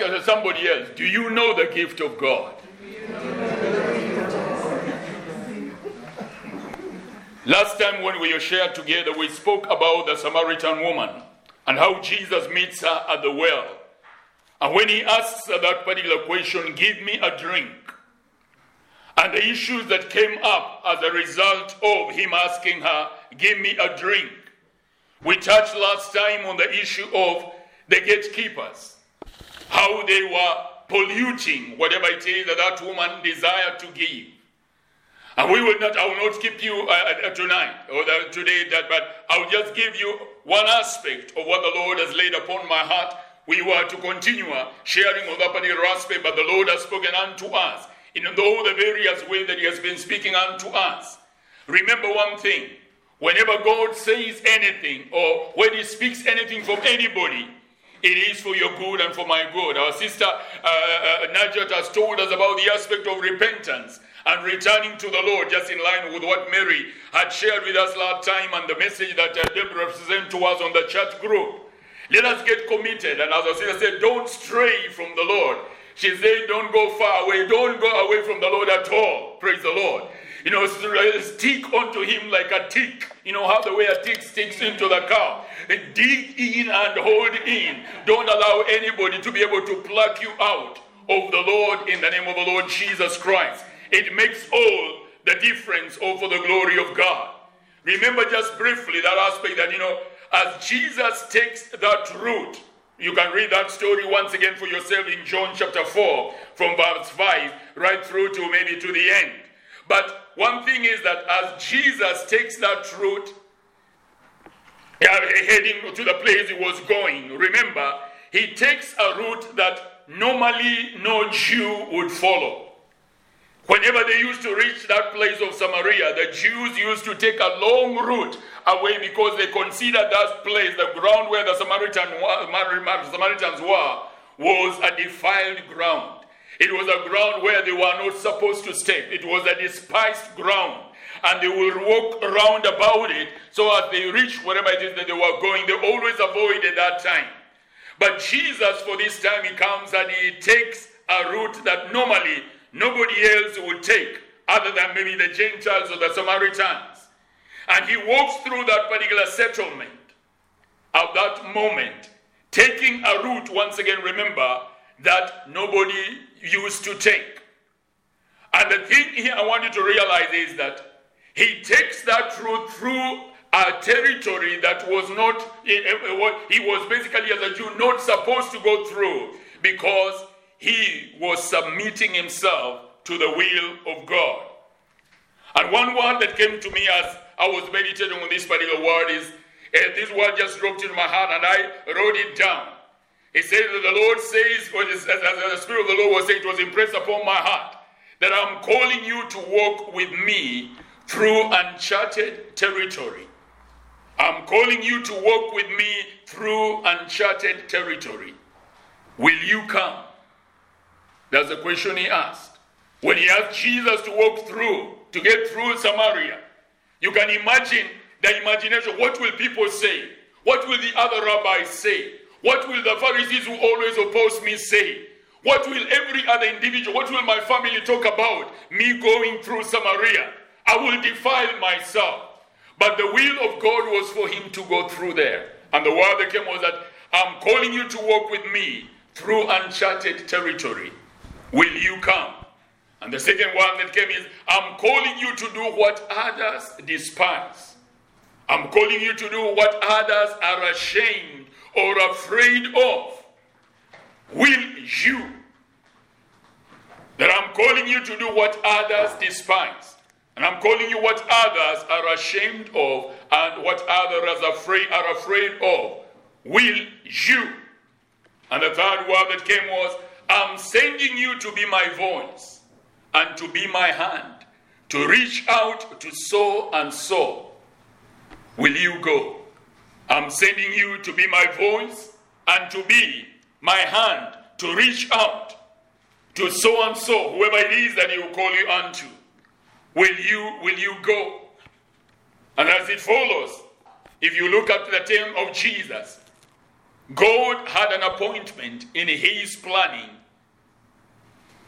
Ask somebody else, do you know the gift of God? Last time when we shared together, we spoke about the Samaritan woman and how Jesus meets her at the well. And when he asks that particular question, give me a drink, and the issues that came up as a result of him asking her, give me a drink. We touched last time on the issue of the gatekeepers, how they were polluting whatever it is that that woman desired to give. And we will not, I will not keep you uh, uh, tonight or the, today, that, but I will just give you one aspect of what the Lord has laid upon my heart. We were to continue uh, sharing on that particular aspect, but the Lord has spoken unto us in all the various ways that He has been speaking unto us. Remember one thing whenever God says anything or when He speaks anything from anybody, it is for your good and for my good. Our sister uh, uh, Najat has told us about the aspect of repentance and returning to the Lord, just in line with what Mary had shared with us last time and the message that uh, Deborah sent to us on the chat group. Let us get committed. And as our sister said, don't stray from the Lord. She said, don't go far away. Don't go away from the Lord at all. Praise the Lord. You know, stick onto him like a tick. You know how the way a tick sticks into the cow. Dig in and hold in. Don't allow anybody to be able to pluck you out of the Lord in the name of the Lord Jesus Christ. It makes all the difference for the glory of God. Remember just briefly that aspect that, you know, as Jesus takes that route, you can read that story once again for yourself in John chapter 4, from verse 5 right through to maybe to the end. But one thing is that as Jesus takes that route, heading to the place he was going, remember, he takes a route that normally no Jew would follow. Whenever they used to reach that place of Samaria, the Jews used to take a long route away because they considered that place, the ground where the Samaritan, Samaritans were, was a defiled ground. It was a ground where they were not supposed to step. It was a despised ground. And they will walk around about it so as they reach wherever it is that they were going. They always avoided that time. But Jesus, for this time, he comes and he takes a route that normally nobody else would take other than maybe the Gentiles or the Samaritans. And he walks through that particular settlement at that moment, taking a route, once again, remember, that nobody used to take. And the thing here I want you to realize is that he takes that route through a territory that was not, he was basically, as a Jew, not supposed to go through because he was submitting himself to the will of God. And one word that came to me as I was meditating on this particular word is uh, this word just dropped into my heart and I wrote it down. It says that the Lord says, when as the Spirit of the Lord was saying, it was impressed upon my heart that I'm calling you to walk with me through uncharted territory. I'm calling you to walk with me through uncharted territory. Will you come? That's the question he asked. When he asked Jesus to walk through, to get through Samaria, you can imagine the imagination. What will people say? What will the other rabbis say? What will the Pharisees who always oppose me say? What will every other individual, what will my family talk about? Me going through Samaria. I will defile myself. But the will of God was for him to go through there. And the word that came was that I'm calling you to walk with me through uncharted territory. Will you come? And the second one that came is, I'm calling you to do what others despise. I'm calling you to do what others are ashamed or afraid of. Will you? That I'm calling you to do what others despise. And I'm calling you what others are ashamed of and what others are afraid, are afraid of. Will you? And the third word that came was, I'm sending you to be my voice and to be my hand, to reach out to so and so. Will you go? I'm sending you to be my voice and to be my hand, to reach out to so and so, whoever it is that he will call you unto. Will you, will you go? And as it follows, if you look at the term of Jesus, God had an appointment in his planning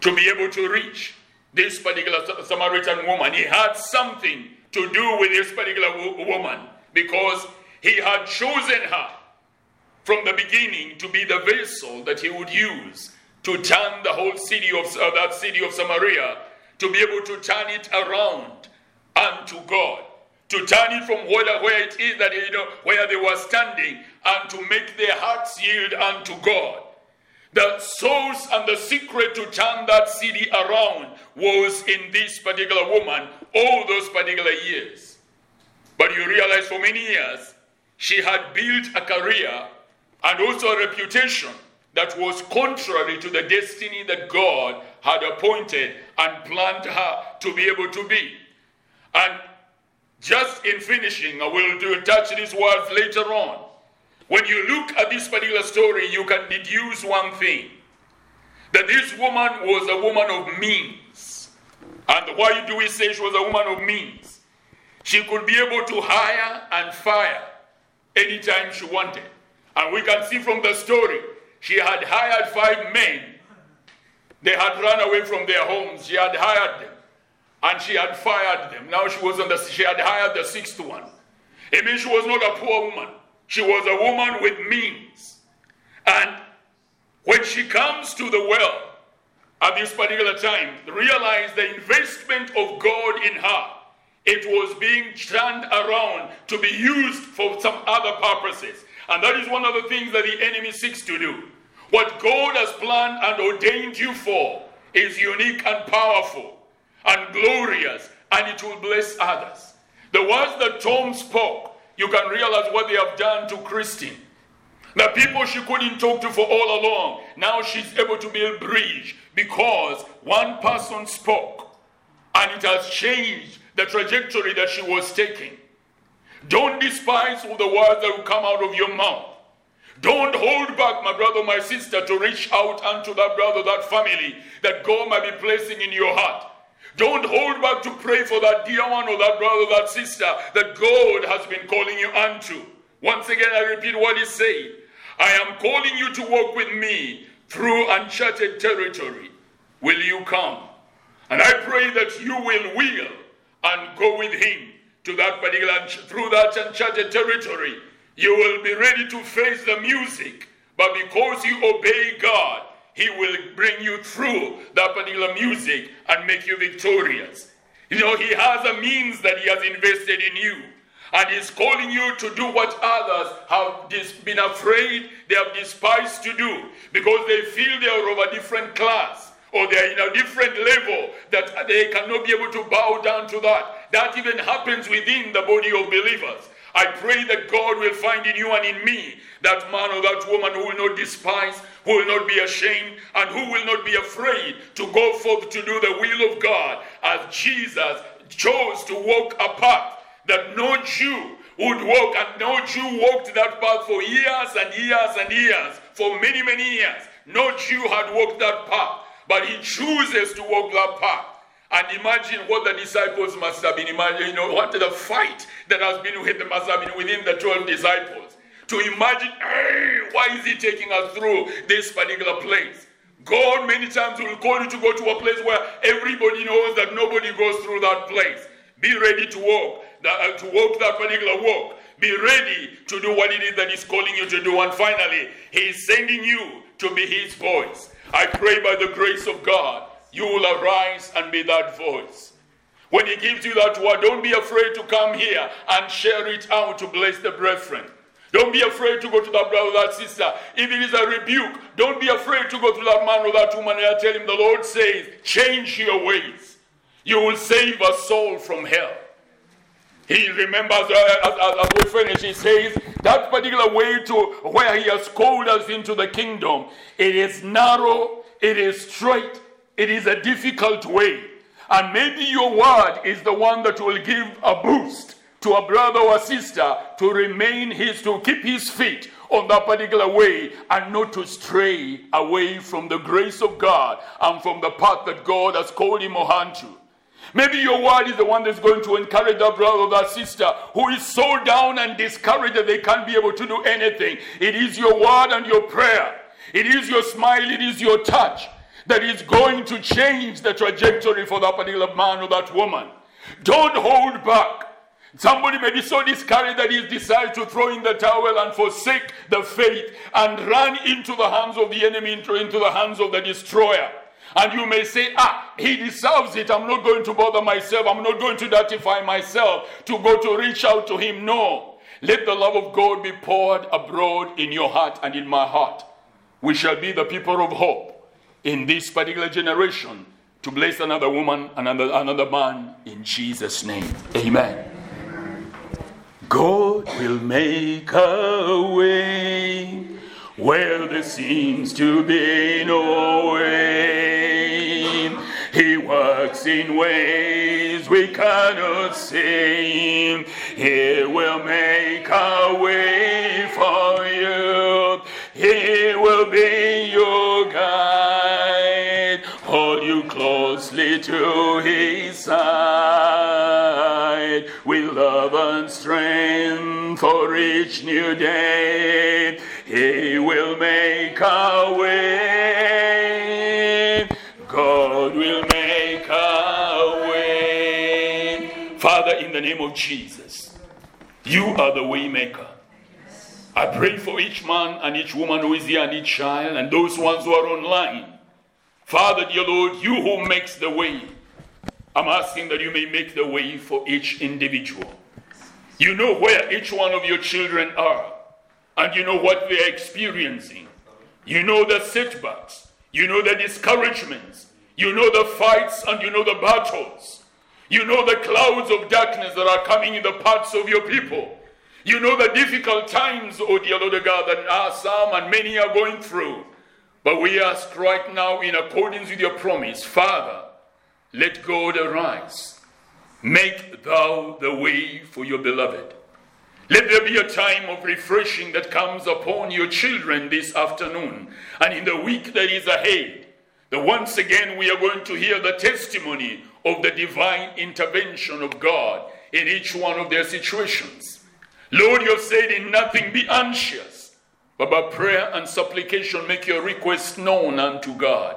to be able to reach this particular Samaritan woman. He had something to do with this particular woman because he had chosen her from the beginning to be the vessel that he would use to turn the whole city of uh, that city of Samaria to be able to turn it around unto God to turn it from where, where it is that you know where they were standing and to make their hearts yield unto God. The source and the secret to turn that city around was in this particular woman all those particular years. But you realize for many years she had built a career and also a reputation that was contrary to the destiny that God had appointed and planned her to be able to be. And just in finishing, I will do touch these words later on. When you look at this particular story, you can deduce one thing that this woman was a woman of means. And why do we say she was a woman of means? She could be able to hire and fire anytime she wanted. And we can see from the story, she had hired five men. They had run away from their homes. She had hired them and she had fired them. Now she was on the she had hired the sixth one. It means she was not a poor woman. She was a woman with means. And when she comes to the well at this particular time, realize the investment of God in her. It was being turned around to be used for some other purposes. And that is one of the things that the enemy seeks to do. What God has planned and ordained you for is unique and powerful and glorious, and it will bless others. The words that Tom spoke, you can realize what they have done to Christine. The people she couldn't talk to for all along, now she's able to build bridge because one person spoke, and it has changed the trajectory that she was taking. Don't despise all the words that will come out of your mouth. Don't hold back, my brother, my sister, to reach out unto that brother, that family that God might be placing in your heart. Don't hold back to pray for that dear one or that brother, that sister that God has been calling you unto. Once again, I repeat what he said. I am calling you to walk with me through uncharted territory. Will you come? And I pray that you will will and go with him to that particular through that uncharted territory. You will be ready to face the music, but because you obey God, he will bring you through that particular music and make you victorious. You know, He has a means that He has invested in you. And He's calling you to do what others have been afraid, they have despised to do, because they feel they are of a different class or they are in a different level that they cannot be able to bow down to that. That even happens within the body of believers. I pray that God will find in you and in me that man or that woman who will not despise, who will not be ashamed, and who will not be afraid to go forth to do the will of God as Jesus chose to walk a path that no Jew would walk, and no Jew walked that path for years and years and years, for many, many years. No Jew had walked that path, but he chooses to walk that path. And imagine what the disciples must have been. imagining. you know, what the fight that has been with must have been within the 12 disciples to imagine, hey, why is he taking us through this particular place? God many times will call you to go to a place where everybody knows that nobody goes through that place. Be ready to walk, that, uh, to walk that particular walk. Be ready to do what it is that He's calling you to do. And finally, He's sending you to be His voice. I pray by the grace of God, you will arise and be that voice. When He gives you that word, don't be afraid to come here and share it out to bless the brethren. Don't be afraid to go to that brother, or that sister. If it is a rebuke, don't be afraid to go to that man or that woman and tell him the Lord says, change your ways. You will save a soul from hell. He remembers, uh, as, as, we finish, he says, that particular way to where he has called us into the kingdom, it is narrow, it is straight, it is a difficult way. And maybe your word is the one that will give a boost to a brother or sister to remain his, to keep his feet on that particular way and not to stray away from the grace of God and from the path that God has called him or her unto. Maybe your word is the one that's going to encourage that brother or that sister who is so down and discouraged that they can't be able to do anything. It is your word and your prayer. It is your smile. It is your touch that is going to change the trajectory for that particular man or that woman. Don't hold back. Somebody may be so discouraged that he decides to throw in the towel and forsake the faith and run into the hands of the enemy, into, the hands of the destroyer. And you may say, ah, he deserves it. I'm not going to bother myself. I'm not going to dirtify myself to go to reach out to him. No. Let the love of God be poured abroad in your heart and in my heart. We shall be the people of hope in this particular generation to bless another woman, another, another man in Jesus' name. Amen. God will make a way where there seems to be no way. Works in ways we cannot see. He will make a way for you. He will be your guide. Hold you closely to his side with love and strength for each new day. He will make a way. The name of Jesus, you are the waymaker. I pray for each man and each woman who is here and each child and those ones who are online. Father, dear Lord, you who makes the way, I'm asking that you may make the way for each individual. You know where each one of your children are and you know what they're experiencing. You know the setbacks, you know the discouragements, you know the fights, and you know the battles. You know the clouds of darkness that are coming in the paths of your people. You know the difficult times, oh dear Lord God, that ah, are some and many are going through. But we ask right now, in accordance with your promise, Father, let God arise. Make thou the way for your beloved. Let there be a time of refreshing that comes upon your children this afternoon and in the week that is ahead. That once again we are going to hear the testimony of the divine intervention of God in each one of their situations. Lord, you have said, In nothing be anxious, but by prayer and supplication make your request known unto God.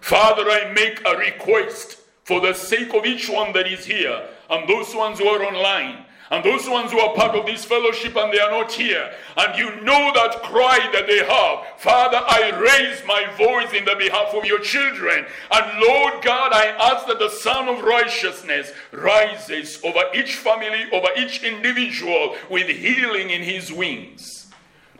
Father, I make a request for the sake of each one that is here and those ones who are online and those ones who are part of this fellowship and they are not here, and you know that cry that they have, Father, I raise my voice in the behalf of your children. And Lord God, I ask that the Son of Righteousness rises over each family, over each individual with healing in his wings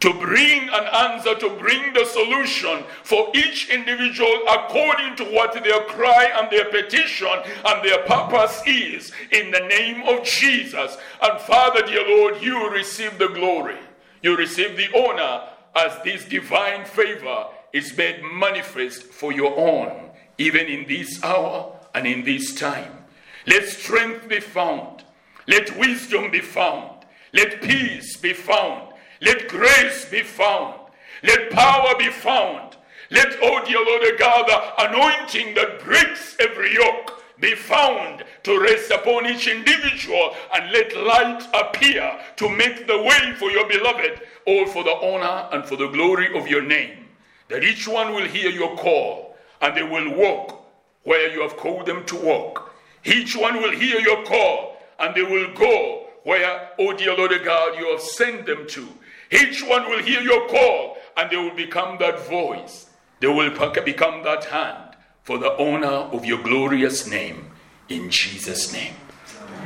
to bring an answer, to bring the solution for each individual according to what their cry and their petition and their purpose is in the name of Jesus. And Father, dear Lord, you receive the glory, you receive the honor as this divine favor is made manifest for your own, even in this hour and in this time. Let strength be found, let wisdom be found, let peace be found let grace be found. Let power be found. Let, oh dear Lord God, the anointing that breaks every yoke be found to rest upon each individual and let light appear to make the way for your beloved, all for the honor and for the glory of your name. That each one will hear your call and they will walk where you have called them to walk. Each one will hear your call and they will go where, oh dear Lord God, you have sent them to. Each one will hear your call and they will become that voice. They will become that hand for the honor of your glorious name. In Jesus' name.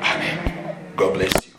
Amen. God bless you.